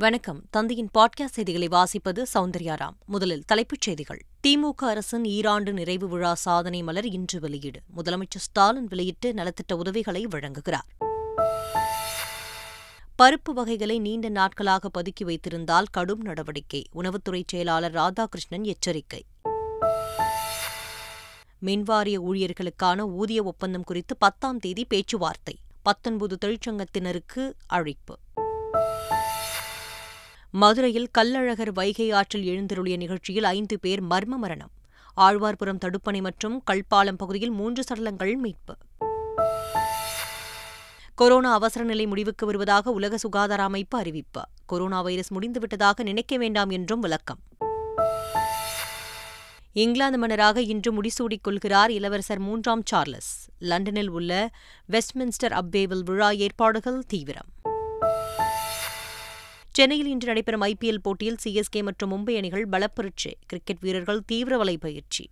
வணக்கம். தந்தையின் பாட்காஸ்ட் செய்திகளை வாசிப்பது சௌந்தர்யாராம் முதலில் தலைப்புச் செய்திகள். திமுக அரசின் ஈராண்டு நிறைவு விழா சாதனை மலர் இன்று வெளியீடு. முதலமைச்சர் ஸ்டாலின் வெளியிட்டு நலத்திட்ட உதவிகளை வழங்குகிறார். பருப்பு வகைகளை நீண்ட நாட்களாக பதுக்கி வைத்திருந்தால் கடும் நடவடிக்கை. உணவுத்துறை செயலாளர் ராதாகிருஷ்ணன் எச்சரிக்கை. மின்வாரிய ஊழியர்களுக்கான ஊதிய ஒப்பந்தம் குறித்து பத்தாம் தேதி பேச்சுவார்த்தை. பத்தொன்பது தொழிற்சங்கத்தினருக்கு அழைப்பு. மதுரையில் கல்லழகர் வைகை ஆற்றில் எழுந்தருளிய நிகழ்ச்சியில் ஐந்து பேர் மர்ம மரணம். ஆழ்வார்புரம் தடுப்பணை மற்றும் கல்பாலம் பகுதியில் மூன்று சடலங்கள் மீட்பு. கொரோனா அவசர நிலை முடிவுக்கு வருவதாக உலக சுகாதார அமைப்பு அறிவிப்பு. கொரோனா வைரஸ் முடிந்துவிட்டதாக நினைக்க வேண்டாம் என்றும் விளக்கம். இங்கிலாந்து மன்னராக இன்று முடிசூடிக் கொள்கிறார் இளவரசர் மூன்றாம் சார்லஸ். லண்டனில் உள்ள வெஸ்ட்மின்ஸ்டர் அப்பேவில் விழா ஏற்பாடுகள் தீவிரம். சென்னையில் இன்று நடைபெறும் ஐபிஎல் போட்டியில் சிஎஸ்கே மற்றும் மும்பை அணிகள் பலப்பரீட்சை கிரிக்கெட் வீரர்கள் தீவிர வலை பயிற்சி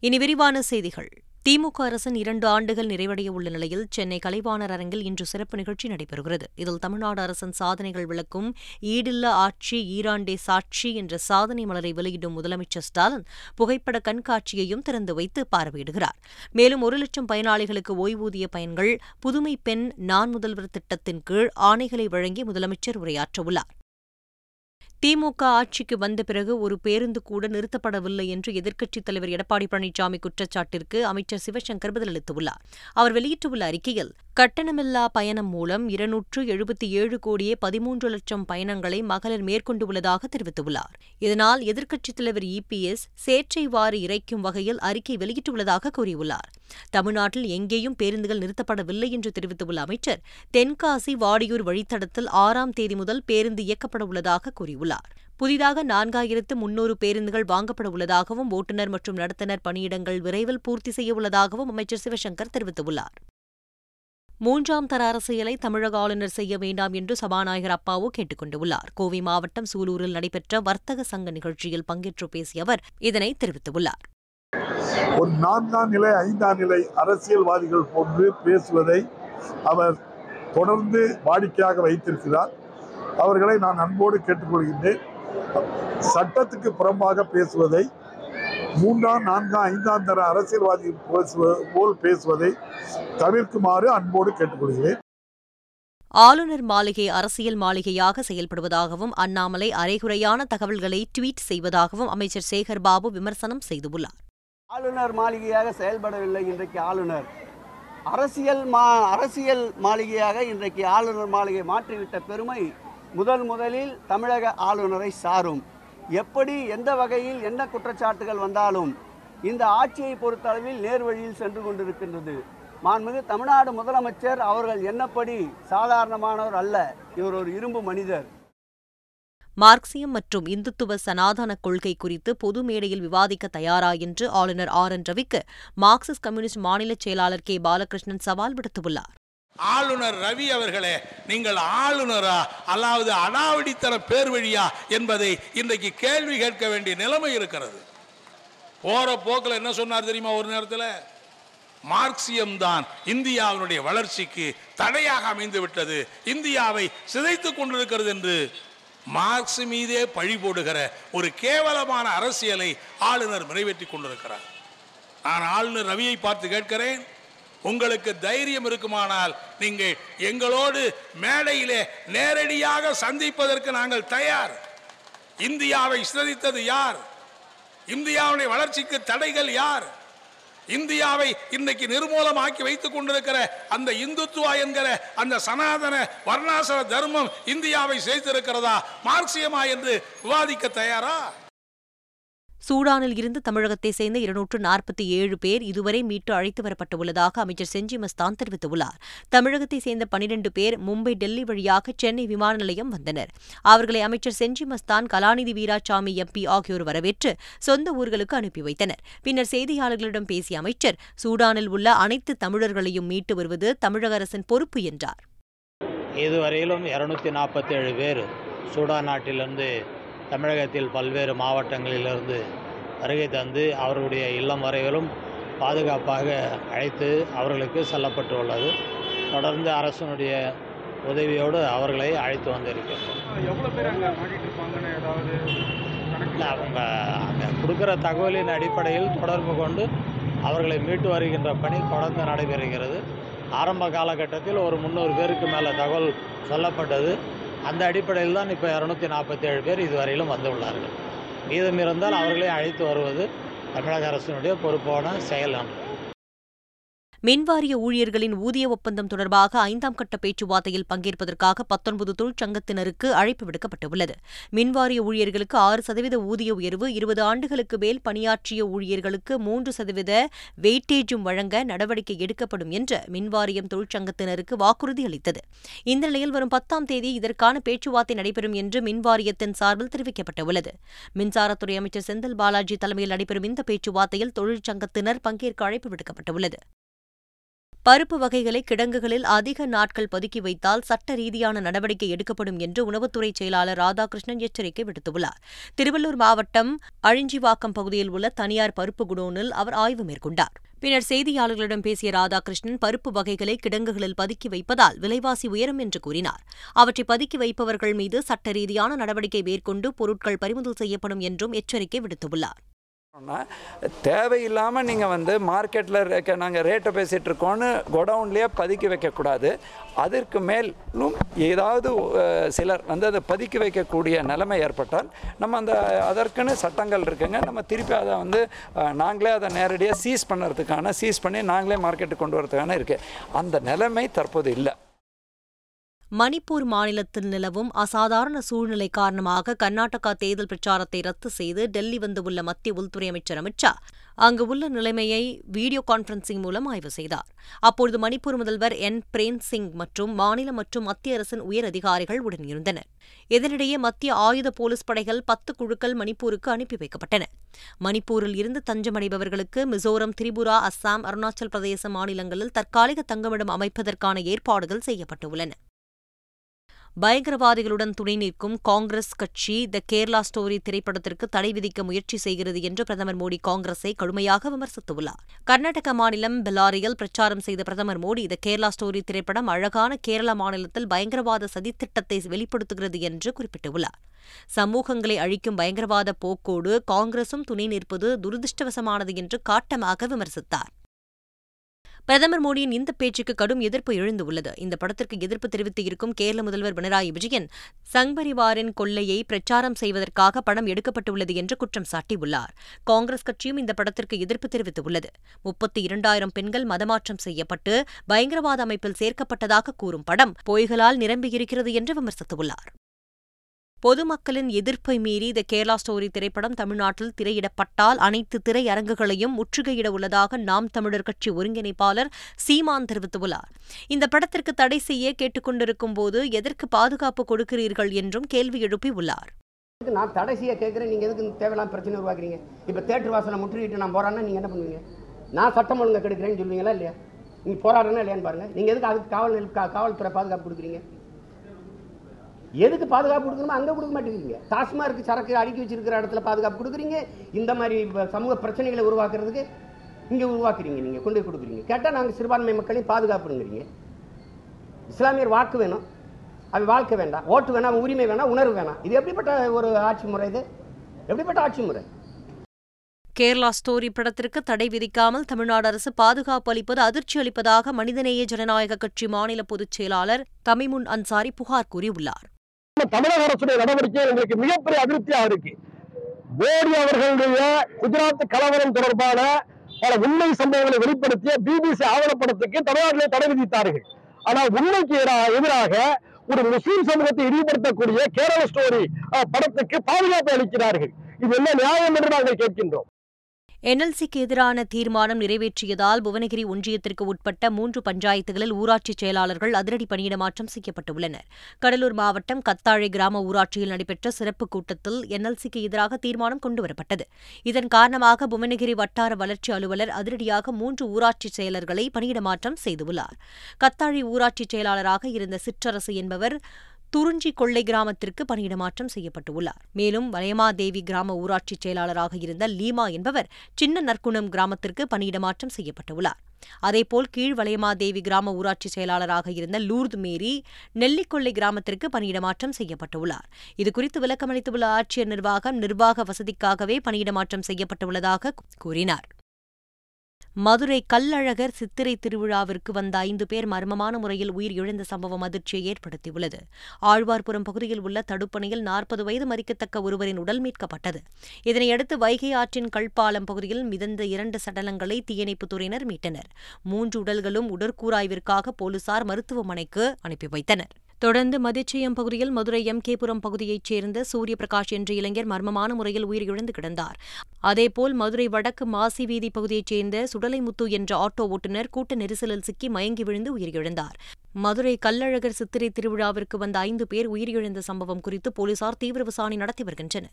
இனி விரிவான செய்திகள். திமுக அரசின் இரண்டு ஆண்டுகள் நிறைவடைய உள்ள நிலையில் சென்னை கலைவாணர் அரங்கில் இன்று சிறப்பு நிகழ்ச்சி நடைபெறுகிறது. இதில் தமிழ்நாடு அரசின் சாதனைகள் விளக்கும் ஈடில்லா ஆட்சி ஈராண்டே சாட்சி என்ற சாதனை மலரை வெளியிடும் முதலமைச்சர் ஸ்டாலின் புகைப்பட கண்காட்சியையும் திறந்து வைத்து பார்வையிடுகிறார். மேலும் ஒரு லட்சம் பயனாளிகளுக்கு ஓய்வூதிய பயன்கள் புதுமை பெண் நான் முதல்வர் திட்டத்தின் கீழ் ஆணைகளை வழங்கி முதலமைச்சர் உரையாற்றவுள்ளார். திமுக ஆட்சிக்கு வந்த பிறகு ஒரு பேருந்து கூட நிறுத்தப்படவில்லை என்று எதிர்க்கட்சித் தலைவர் எடப்பாடி பழனிசாமி குற்றச்சாட்டிற்கு அமைச்சர் சிவசங்கர் பதிலளித்துள்ளார். அவர் வெளியிட்டுள்ள அறிக்கையில் கட்டணமில்லா பயணம் மூலம் இருநூற்று எழுபத்தி ஏழு கோடியே பதிமூன்று லட்சம் பயணங்களை மகளிர் மேற்கொண்டுள்ளதாக தெரிவித்துள்ளார். இதனால் எதிர்க்கட்சித் தலைவர் இபிஎஸ் சேற்றை வாரி இறைக்கும் வகையில் அறிக்கை வெளியிட்டுள்ளதாக கூறியுள்ளார். தமிழ்நாட்டில் எங்கேயும் பேருந்துகள் நிறுத்தப்படவில்லை என்று தெரிவித்துள்ள அமைச்சர் தென்காசி வாடியூர் வழித்தடத்தில் ஆறாம் தேதி முதல் பேருந்து இயக்கப்பட உள்ளதாக கூறியுள்ளார். புதிதாக நான்காயிரத்து முன்னூறு பேருந்துகள் வாங்கப்பட உள்ளதாகவும் ஓட்டுநர் மற்றும் நடத்துனர் பணியிடங்கள் விரைவில் பூர்த்தி செய்ய உள்ளதாகவும் அமைச்சர் சிவசங்கர் தெரிவித்துள்ளார். மூன்றாம் தர அரசியலை தமிழக ஆளுநர் செய்ய வேண்டாம் என்று சபாநாயகர் அப்பாவு கேட்டுக் கொண்டுள்ளார் கோவை மாவட்டம் சூலூரில் நடைபெற்ற வர்த்தக சங்க நிகழ்ச்சியில் பங்கேற்று பேசிய அவர் இதனை தெரிவித்துள்ளார். ஒரு நான்காம் நிலை ஐந்தாம் நிலை அரசியல்வாதிகள் போன்று பேசுவதை அவர் தொடர்ந்து வாடிக்கையாக வைத்திருக்கிறார். அவர்களை நான் அன்போடு கேட்டுக்கொள்கின்றேன். சட்டத்துக்கு புறம்பாக பேசுவதை மூன்றாம் நான்காம் ஐந்தாம் தர அரசியல்வாதி பேசுவது போல் பேசுவதை தவிர்க்குமாறு அன்போடு கேட்டுக்கொள்கிறேன். ஆளுநர் மாளிகை அரசியல் மாளிகையாக செயல்படுவதாகவும் அண்ணாமலை அரைகுறையான தகவல்களை ட்வீட் செய்வதாகவும் அமைச்சர் சேகர் பாபு விமர்சனம் செய்துள்ளார். ஆளுநர் மாளிகையாக செயல்படவில்லை இன்றைக்கு ஆளுநர். அரசியல் மா அரசியல் மாளிகையாக இன்றைக்கு ஆளுநர் மாளிகை மாற்றிவிட்ட பெருமை முதல் முதலில் தமிழக ஆளுநரை சாரும். எப்படி எந்த வகையில் என்ன குற்றச்சாட்டுகள் வந்தாலும் இந்த ஆட்சியை பொறுத்தளவில் நேர்வழியில் சென்று கொண்டிருக்கின்றது. மாண்புமிகு தமிழ்நாடு முதலமைச்சர் அவர்கள் என்னப்படி சாதாரணமானவர் அல்ல இவர் ஒரு இரும்பு மனிதர். மார்க்சியம் மற்றும் இந்துத்துவ சனாதன கொள்கை குறித்து பொது மேடையில் விவாதிக்க தயாரா என்று ஆளுநர் ஆர் என் ரவிக்கு மார்க்சிஸ்ட் கம்யூனிஸ்ட் மாநில செயலாளர் கே. பாலகிருஷ்ணன் சவால் விடுத்துள்ளார். ஆளுநர் ரவி அவர்களே நீங்கள் ஆளுநரா? அல்லாவது அடாவடித்தர பேர் வழியா என்பதை இன்றைக்கு கேள்வி கேட்க வேண்டிய நிலைமை இருக்கிறது. போற போக்கில் என்ன சொன்னார் தெரியுமா ஒரு நேரத்தில்? மார்க்சியம் தான் இந்தியாவினுடைய வளர்ச்சிக்கு தடையாக அமைந்து விட்டது. இந்தியாவை சிதைத்துக் கொண்டிருக்கிறது என்று மார்க்ஸ் மீதே பழி போடுகிற ஒரு கேவலமான அரசியலை ஆளுநர் நிறைவேற்றி கொண்டிருக்கிறார். நான் ஆளுநர் ரவியை பார்த்து கேட்கிறேன். உங்களுக்கு தைரியம் இருக்குமானால் நீங்கள் எங்களோடு மேடையிலே நேரடியாக சந்திப்பதற்கு நாங்கள் தயார். இந்தியாவை சிதைத்தது யார்? இந்தியாவுடைய வளர்ச்சிக்கு தடைகள் யார்? இந்தியாவை இன்னைக்கு நிர்மூலமாக்கி வைத்துக் கொண்டிருக்கிற அந்த இந்துத்துவா என்கிற அந்த சனாதன வர்ணாசர தர்மம் இந்தியாவை சேர்த்திருக்கிறதா மார்க்சியமா என்று விவாதிக்க தயாரா? சூடானில் இருந்து தமிழகத்தை சேர்ந்த இருநூற்று நாற்பத்தி ஏழு பேர் இதுவரை மீட்டு அழைத்து வரப்பட்டுள்ளதாக அமைச்சர் செஞ்சி மஸ்தான் தெரிவித்துள்ளார். தமிழகத்தை சேர்ந்த பனிரெண்டு பேர் மும்பை டெல்லி வழியாக சென்னை விமான நிலையம் வந்தனர். அவர்களை அமைச்சர் செஞ்சி மஸ்தான் கலாநிதி வீராசாமி எம்பி ஆகியோர் வரவேற்று சொந்த ஊர்களுக்கு அனுப்பி வைத்தனர். பின்னர் செய்தியாளர்களிடம் பேசிய அமைச்சர் சூடானில் உள்ள அனைத்து தமிழர்களையும் மீட்டு வருவது தமிழக அரசின் பொறுப்பு என்றார். இதுவரையிலும் இருநூத்தி நாற்பத்தி ஏழு பேர் சூடான் நாட்டிலிருந்து தமிழகத்தில் பல்வேறு மாவட்டங்களிலிருந்து வருகை தந்து அவர்களுடைய இல்லம் வரையிலும் பாதுகாப்பாக அழைத்து அவர்களுக்கு செல்லப்பட்டு உள்ளது தொடர்ந்து அரசனுடைய உதவியோடு அவர்களை அழைத்து ஏதாவது இல்லை அவங்க அங்கே கொடுக்குற தகவலின் அடிப்படையில் தொடர்பு கொண்டு அவர்களை மீட்டு வருகின்ற பணி தொடர்ந்து நடைபெறுகிறது. ஆரம்ப காலகட்டத்தில் ஒரு முந்நூறு பேருக்கு மேலே தகவல் சொல்லப்பட்டது. அந்த அடிப்படையில் தான் இப்போ இரநூத்தி நாற்பத்தி ஏழு பேர் இதுவரையிலும் வந்துள்ளார்கள் மீதம் இருந்தால் அவர்களை அழைத்து வருவது தமிழக அரசினுடைய பொறுப்பான செயல் மின்வாரிய ஊழியர்களின் ஊதிய ஒப்பந்தம் தொடர்பாக ஐந்தாம் கட்ட பேச்சுவார்த்தையில் பங்கேற்பதற்காக பத்தொன்பது தொழிற்சங்கத்தினருக்கு அழைப்பு விடுக்கப்பட்டுள்ளது. மின்வாரிய ஊழியர்களுக்கு ஆறு சதவீத ஊதிய உயர்வு இருபது ஆண்டுகளுக்கு மேல் பணியாற்றிய ஊழியர்களுக்கு மூன்று சதவீத வெயிட்டேஜும் வழங்க நடவடிக்கை எடுக்கப்படும் என்று மின்வாரியம் தொழிற்சங்கத்தினருக்கு வாக்குறுதி அளித்தது. இந்த நிலையில் வரும் பத்தாம் தேதி இதற்கான பேச்சுவார்த்தை நடைபெறும் என்று மின்வாரியத்தின் சார்பில் தெரிவிக்கப்பட்டுள்ளது. மின்சாரத்துறை அமைச்சர் செந்தில் பாலாஜி தலைமையில் நடைபெறும் இந்த பேச்சுவார்த்தையில் தொழிற்சங்கத்தினர் பங்கேற்க அழைப்பு விடுக்கப்பட்டுள்ளது. பருப்பு வகைகளை கிடங்குகளில் அதிக நாட்கள் பதுக்கி வைத்தால் சட்ட ரீதியான நடவடிக்கை எடுக்கப்படும் என்று உணவுத்துறை செயலாளர் ராதாகிருஷ்ணன் எச்சரிக்கை விடுத்துள்ளார். திருவள்ளூர் மாவட்டம் அழிஞ்சிவாக்கம் பகுதியில் உள்ள தனியார் பருப்பு குடோனில் அவர் ஆய்வு மேற்கொண்டார். பின்னர் செய்தியாளர்களிடம் பேசிய ராதாகிருஷ்ணன் பருப்பு வகைகளை கிடங்குகளில் பதுக்கி வைப்பதால் விலைவாசி உயரும் என்று கூறினார். அவற்றை பதுக்கி வைப்பவர்கள் மீது சட்ட ரீதியான நடவடிக்கை மேற்கொண்டு பொருட்கள் பறிமுதல் செய்யப்படும் என்றும் எச்சரிக்கை விடுத்துள்ளார். தேவையில்லாமல் நீங்கள் வந்து மார்க்கெட்டில் இருக்க நாங்கள் ரேட்டை பேசிகிட்டு இருக்கோன்னு கொடவுன்லேயே பதுக்கி வைக்கக்கூடாது அதற்கு மேலும் ஏதாவது சிலர் வந்து அதை பதுக்கி வைக்கக்கூடிய நிலைமை ஏற்பட்டால் நம்ம அந்த அதற்குன்னு சட்டங்கள் இருக்குங்க. நம்ம திருப்பி அதை வந்து நாங்களே அதை நேரடியாக சீஸ் பண்ணுறதுக்கான சீஸ் பண்ணி நாங்களே மார்க்கெட்டுக்கு கொண்டு வரதுக்கான இருக்குது அந்த நிலைமை தற்போது இல்லை. மணிப்பூர் மாநிலத்தில் நிலவும் அசாதாரண சூழ்நிலை காரணமாக கர்நாடகா தேர்தல் பிரச்சாரத்தை ரத்து செய்து டெல்லி வந்துள்ள மத்திய உள்துறை அமைச்சர் அமித் ஷா அங்கு உள்ள நிலைமையை வீடியோ கான்பரன்சிங் மூலம் ஆய்வு செய்தார். அப்பொழுது மணிப்பூர் முதல்வர் என். பிரேம் சிங் மற்றும் மாநில மற்றும் மத்திய அரசின் உயர் அதிகாரிகள் உடனிருந்தனர் இதனிடையே மத்திய ஆயுத போலீஸ் படைகள் பத்து குழுக்கள் மணிப்பூருக்கு அனுப்பி வைக்கப்பட்டன. மணிப்பூரில் இருந்து தஞ்சமடைபவர்களுக்கு மிசோரம் திரிபுரா அஸ்ஸாம் அருணாச்சல் பிரதேச மாநிலங்களில் தற்காலிக தங்குமிடம் அமைப்பதற்கான ஏற்பாடுகள் செய்யப்பட்டுள்ளன. பயங்கரவாதிகளுடன் துணை நிற்கும் காங்கிரஸ் கட்சி த கேரளா ஸ்டோரி திரைப்படத்திற்கு தடை விதிக்க முயற்சி செய்கிறது என்று பிரதமர் மோடி காங்கிரஸை கடுமையாக விமர்சித்துள்ளார். கர்நாடக மாநிலம் பெல்லாரியில் பிரச்சாரம் செய்த பிரதமர் மோடி த கேரளா ஸ்டோரி திரைப்படம் அழகான கேரள மாநிலத்தில் பயங்கரவாத சதித்திட்டத்தை வெளிப்படுத்துகிறது என்று குறிப்பிட்டுள்ளார். சமூகங்களை அழிக்கும் பயங்கரவாத போக்கோடு காங்கிரசும் துணை நிற்பது துரதிருஷ்டவசமானது என்று காட்டமாக விமர்சித்தார். பிரதமர் மோடியின் இந்த பேச்சுக்கு கடும் எதிர்ப்பு எழுந்துள்ளது. இந்த படத்திற்கு எதிர்ப்பு தெரிவித்து இருக்கும் கேரள முதல்வர் பினராயி விஜயன் சங்பரிவாரின் கொள்ளையை பிரச்சாரம் செய்வதற்காக படம் எடுக்கப்பட்டுள்ளது என்று குற்றம் சாட்டியுள்ளார். காங்கிரஸ் கட்சியும் இந்த படத்திற்கு எதிர்ப்பு தெரிவித்துள்ளது. முப்பத்தி இரண்டாயிரம் பெண்கள் மதமாற்றம் செய்யப்பட்டு பயங்கரவாத அமைப்பில் சேர்க்கப்பட்டதாக கூறும் படம் பொய்களால் நிரம்பியிருக்கிறது என்று விமர்சித்துள்ளார். பொதுமக்களின் எதிர்ப்பை மீறி த கேரளா ஸ்டோரி திரைப்படம் தமிழ்நாட்டில் திரையிடப்பட்டால் அனைத்து திரையரங்குகளையும் முற்றுகையிட உள்ளதாக நாம் தமிழர் கட்சி ஒருங்கிணைப்பாளர் சீமான் தெரிவித்துள்ளார். இந்த படத்திற்கு தடை செய்ய கேட்டுக்கொண்டிருக்கும் போது எதற்கு பாதுகாப்பு கொடுக்கிறீர்கள் என்றும் கேள்வி எழுப்பியுள்ளார். நான் தடை செய்ய கேட்குறேன் நீங்கள் எதுக்கு தேவையில்லாம பிரச்சனை உருவாக்குறீங்க? இப்போ தேட்டர் வாசனை முற்றுகிட்டு நான் போறான்னா நீங்கள் என்ன பண்ணுவீங்க? நான் சட்டம் ஒழுங்கு கெடுக்கிறேன்னு சொல்லுவீங்களா இல்லையா? நீங்கள் போராடுறேன்னா இல்லையான்னு பாருங்க. நீங்கள் எதுக்கு அதுக்கு காவல் காவல்துறை பாதுகாப்பு கொடுக்குறீங்க? எதுக்கு பாதுகாப்பு கொடுக்கணுமோ அங்கே கொடுக்க மாட்டேங்கிறீங்க. டாஸ்மார்க் சரக்கு அடுக்கி வச்சிருக்கிற இடத்துல பாதுகாப்பு கொடுக்குறீங்க. இந்த மாதிரி சமூக பிரச்சனைகளை உருவாக்குறதுக்கு இங்கே உருவாக்குறீங்க நீங்கள் கொண்டு போய் கொடுக்குறீங்க. கேட்டால் நாங்கள் சிறுபான்மை மக்களையும் பாதுகாப்புங்கிறீங்க இஸ்லாமியர் வாக்கு வேணும். அவன் வாழ்க்கை வேண்டாம். ஓட்டு வேணாம் அவன் உரிமை வேணாம் உணர்வு வேணாம். இது எப்படிப்பட்ட ஒரு ஆட்சி முறை இது? எப்படிப்பட்ட ஆட்சி முறை? கேரளா ஸ்டோரி படத்திற்கு தடை விதிக்காமல் தமிழ்நாடு அரசு பாதுகாப்பு அளிப்பது அதிர்ச்சி அளிப்பதாக மனிதநேய ஜனநாயக கட்சி மாநில பொதுச் செயலாளர் தமிமுன் அன்சாரி புகார் கூறியுள்ளார். தமிழக அரசுடைய நடவடிக்கை எங்களுக்கு மிகப்பெரிய அதிருப்தியாக இருக்கு. மோடி அவர்களுடைய குஜராத் கலவரம் தொடர்பான பல உண்மை சம்பவங்களை வெளிப்படுத்திய பிபிசி ஆவணப்படத்துக்கு தமிழ்நாட்டிலே தடை விதித்தார்கள். ஆனால் உண்மைக்கு எதிராக ஒரு முஸ்லீம் சமூகத்தை இழிவுபடுத்தக்கூடிய கேரள ஸ்டோரி படத்துக்கு பாதுகாப்பு அளிக்கிறார்கள். இது என்ன நியாயம் என்று நாங்கள் கேட்கின்றோம். என்எல்சிக்கு எதிரான தீர்மானம் நிறைவேற்றியதால் புவனகிரி ஒன்றியத்திற்கு உட்பட்ட மூன்று பஞ்சாயத்துகளில் ஊராட்சிச் செயலாளர்கள் அதிரடி பணியிடமாற்றம் செய்யப்பட்டுள்ளனர். கடலூர் மாவட்டம் கத்தாழை கிராம ஊராட்சியில் நடைபெற்ற சிறப்பு கூட்டத்தில் என்எல்சிக்கு எதிராக தீர்மானம் கொண்டுவரப்பட்டது. இதன் காரணமாக புவனகிரி வட்டார வளர்ச்சி அலுவலர் அதிரடியாக மூன்று ஊராட்சி செயலர்களை பணியிடமாற்றம் செய்துள்ளார். கத்தாழி ஊராட்சி செயலாளராக இருந்த சிற்றரசு என்பவர் துறிஞ்சி கொள்ளை கிராமத்திற்கு பணியிடமாற்றம் செய்யப்பட்டுள்ளார். மேலும் வளையமாதேவி கிராம ஊராட்சிச் செயலாளராக இருந்த லீமா என்பவர் சின்ன நற்குணம் கிராமத்திற்கு பணியிடமாற்றம் செய்யப்பட்டுள்ளார். அதேபோல் கீழ்வளையமாதேவி கிராம ஊராட்சி செயலாளராக இருந்த லூர்து மேரி நெல்லிக்கொள்ளை கிராமத்திற்கு பணியிடமாற்றம் செய்யப்பட்டுள்ளார். இதுகுறித்து விளக்கமளித்துள்ள ஆட்சியர் நிர்வாகம் நிர்வாக வசதிக்காகவே பணியிடமாற்றம் செய்யப்பட்டுள்ளதாக கூறினார். மதுரை கல்லழகர் சித்திரை திருவிழாவிற்கு வந்த ஐந்து பேர் மர்மமான முறையில் உயிர் இழந்த சம்பவம் அதிர்ச்சியை ஏற்படுத்தியுள்ளது. ஆழ்வார்புரம் பகுதியில் உள்ள தடுப்பணையில் நாற்பது வயது மறிக்கத்தக்க ஒருவரின் உடல் மீட்கப்பட்டது. இதனையடுத்து வைகை ஆற்றின் கல்பாலம் பகுதியில் மிதந்த இரண்டு சடலங்களை தீயணைப்புத்துறையினர் மீட்டனர். மூன்று உடல்களும் உடற்கூராய்விற்காக போலீசார் மருத்துவமனைக்கு அனுப்பி வைத்தனர். தொடர்ந்து மதிச்சியம் பகுதியில் மதுரை எம். கேபுரம் பகுதியைச் சேர்ந்த சூரிய பிரகாஷ் என்ற இளைஞர் மர்மமான முறையில் உயிரிழந்து கிடந்தார். அதேபோல் மதுரை வடக்கு மாசி வீதி பகுதியைச் சேர்ந்த சுடலைமுத்து என்ற ஆட்டோ ஓட்டுநர் கூட்ட நெரிசலில் சிக்கி மயங்கி விழுந்து உயிரிழந்தார். மதுரை கல்லழகர் சித்திரை திருவிழாவிற்கு வந்த ஐந்து பேர் உயிரிழந்த சம்பவம் குறித்து போலீசார் தீவிர விசாரணை நடத்தி வருகின்றனர்.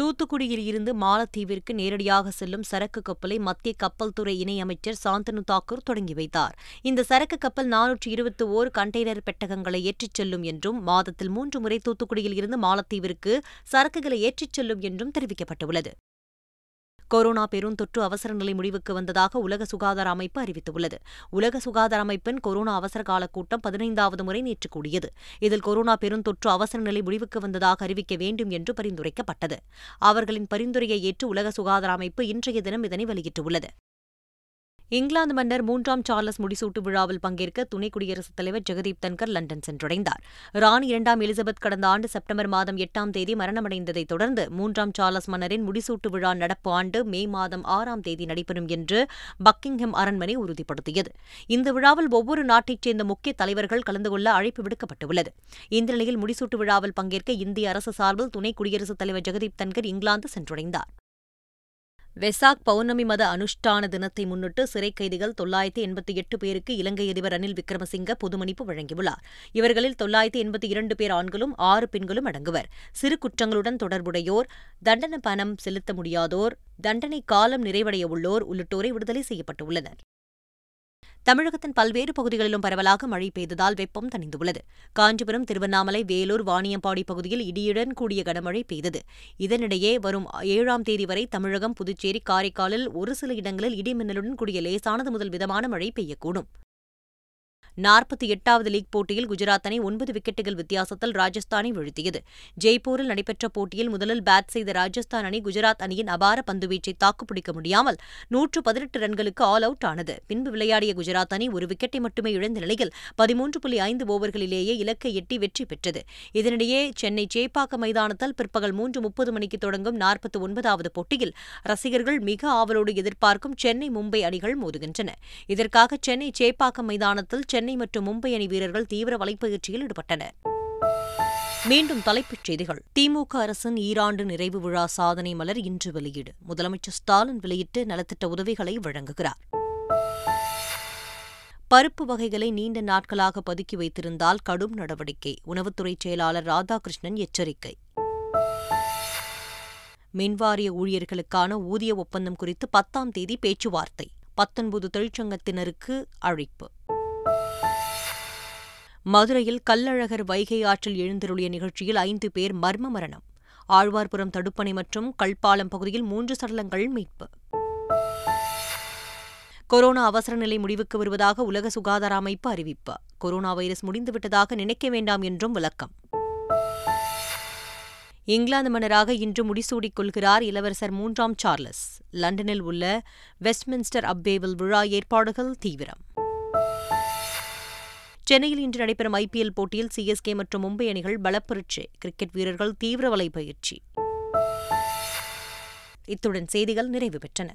தூத்துக்குடியில் இருந்து மாலத்தீவிற்கு நேரடியாக செல்லும் சரக்கு கப்பலை மத்திய கப்பல் துறை இணையமைச்சர் சாந்தனு தாக்கூர் தொடங்கி வைத்தார். இந்த சரக்கு கப்பல் நானூற்று இருபத்தி ஓர் கண்டெய்னர் பெட்டகங்களை ஏற்றிச் செல்லும் என்றும் மாதத்தில் மூன்று முறை தூத்துக்குடியில் இருந்து மாலத்தீவிற்கு சரக்குகளை ஏற்றிச் செல்லும் என்றும் தெரிவிக்கப்பட்டுள்ளது. கொரோனா பெருந்தொற்று அவசர நிலை முடிவுக்கு வந்ததாக உலக சுகாதார அமைப்பு அறிவித்துள்ளது. உலக சுகாதார அமைப்பின் கொரோனா அவசர கால கூட்டம் பதினைந்தாவது முறை நேற்று கூடியது. இதில் கொரோனா பெருந்தொற்று அவசர நிலை முடிவுக்கு வந்ததாக அறிவிக்க வேண்டும் என்று பரிந்துரைக்கப்பட்டது. அவர்களின் பரிந்துரையை ஏற்று உலக சுகாதார அமைப்பு இன்றைய தினம் இதனை வெளியிட்டுள்ளது. இங்கிலாந்து மன்னர் மூன்றாம் சார்லஸ் முடிசூட்டு விழாவில் பங்கேற்க துணை குடியரசுத் தலைவர் ஜெகதீப் தன்கர் லண்டன் சென்றடைந்தார். ராணி இரண்டாம் எலிசபெத் கடந்த ஆண்டு செப்டம்பர் மாதம் எட்டாம் தேதி மரணமடைந்ததைத் தொடர்ந்து மூன்றாம் சார்லஸ் மன்னரின் முடிசூட்டு விழா நடப்பு ஆண்டு மே மாதம் ஆறாம் தேதி நடைபெறும் என்று பக்கிங்ஹாம் அரண்மனை உறுதிப்படுத்தியது. இந்த விழாவில் ஒவ்வொரு நாட்டைச் சேர்ந்த முக்கிய தலைவர்கள் கலந்து கொள்ள அழைப்பு விடுக்கப்பட்டுள்ளது. இந்த நிலையில் முடிசூட்டு விழாவில் பங்கேற்க இந்திய அரசு சார்பில் துணை குடியரசுத் தலைவர் ஜெகதீப் தன்கர் இங்கிலாந்து சென்றடைந்தார். வெசாக் பௌர்ணமி மத அனுஷ்டான தினத்தை முன்னிட்டு சிறை கைதிகள் தொள்ளாயிரத்தி எண்பத்தி எட்டு பேருக்கு இலங்கை அதிபர் ரணில் விக்ரமசிங்க பொதுமன்னிப்பு வழங்கியுள்ளார். இவர்களில் தொள்ளாயிரத்தி எண்பத்தி இரண்டு பேர் ஆண்களும் ஆறு பெண்களும் அடங்குவர். சிறு குற்றங்களுடன் தொடர்புடையோர் தண்டனை பணம் செலுத்த முடியாதோர் தண்டனை காலம் நிறைவடைய உள்ளோர் உள்ளிட்டோரை விடுதலை செய்யப்பட்டுள்ளனர். தமிழகத்தின் பல்வேறு பகுதிகளிலும் பரவலாக மழை பெய்ததால் வெப்பம் தணிந்துள்ளது. காஞ்சிபுரம் திருவண்ணாமலை வேலூர் வாணியம்பாடி பகுதியில் இடியுடன் கூடிய கனமழை பெய்தது. இதனிடையே வரும் ஏழாம் தேதி வரை தமிழகம் புதுச்சேரி காரைக்காலில் ஒரு சில இடங்களில் இடிமின்னலுடன் கூடிய லேசானது முதல் மிதமான மழை பெய்யக்கூடும். நாற்பத்தி எட்டாவது லீக் போட்டியில் குஜராத் அணி ஒன்பது விக்கெட்டுகள் வித்தியாசத்தில் ராஜஸ்தானை வீழ்த்தியது. ஜெய்ப்பூரில் நடைபெற்ற போட்டியில் முதலில் பேட் செய்த ராஜஸ்தான் அணி குஜராத் அணியின் அபார பந்துவீச்சை தாக்குப்பிடிக்க முடியாமல் நூற்று பதினெட்டு ரன்களுக்கு ஆல் அவுட் ஆனது. பின்பு விளையாடிய குஜராத் அணி ஒரு விக்கெட்டை மட்டுமே இழந்த நிலையில் பதிமூன்று புள்ளி ஐந்து ஓவர்களிலேயே இலக்கை எட்டி வெற்றி பெற்றது. இதனிடையே சென்னை சேப்பாக்க மைதானத்தில் பிற்பகல் மூன்று முப்பது மணிக்கு தொடங்கும் நாற்பத்தி ஒன்பதாவது போட்டியில் ரசிகர்கள் மிக ஆவலோடு எதிர்பார்க்கும் சென்னை மும்பை அணிகள் மோதுகின்றன. இதற்காக சென்னை சேப்பாக்கம் மைதானத்தில் சென்னை சென்னை மற்றும் மும்பை அணி வீரர்கள் தீவிர வலைப்பயிற்சியில் ஈடுபட்டனர். மீண்டும் தலைப்புச் செய்திகள். திமுக அரசின் ஈராண்டு நிறைவு விழா சாதனை மலர் இன்று வெளியீடு. முதலமைச்சர் ஸ்டாலின் வெளியிட்டு நலத்திட்ட உதவிகளை வழங்குகிறார். பருப்பு வகைகளை நீண்ட நாட்களாக பதுக்கி வைத்திருந்தால் கடும் நடவடிக்கை. உணவுத்துறை செயலாளர் ராதாகிருஷ்ணன் எச்சரிக்கை. மின்வாரிய ஊழியர்களுக்கான ஊதிய ஒப்பந்தம் குறித்து பத்தாம் தேதி பேச்சுவார்த்தை. பத்தொன்பது தொழிற்சங்கத்தினருக்கு அழைப்பு. மதுரையில் கல்லழகர் வைகை ஆற்றில் எழுந்தருளிய நிகழ்ச்சியில் ஐந்து பேர் மர்ம மரணம். ஆழ்வார்புரம் தடுப்பணை மற்றும் கல்பாலம் பகுதியில் மூன்று சடலங்கள் மீட்பு. கொரோனா அவசர நிலை முடிவுக்கு வருவதாக உலக சுகாதார அமைப்பு அறிவிப்பு. கொரோனா வைரஸ் முடிந்துவிட்டதாக நினைக்க வேண்டாம் என்றும் விளக்கம். இங்கிலாந்து மன்னராக இன்று முடிசூடிக் கொள்கிறார் இளவரசர் மூன்றாம் சார்லஸ். லண்டனில் உள்ள வெஸ்ட்மின்ஸ்டர் அப்பேவில் விழா ஏற்பாடுகள் தீவிரம். சென்னையில் இன்று நடைபெறும் ஐபிஎல் போட்டியில் சிஎஸ்கே மற்றும் மும்பை அணிகள் பலப்பரீட்சை. கிரிக்கெட் வீரர்கள் தீவிர வலை பயிற்சி இத்துடன் செய்திகள் நிறைவு பெற்றன.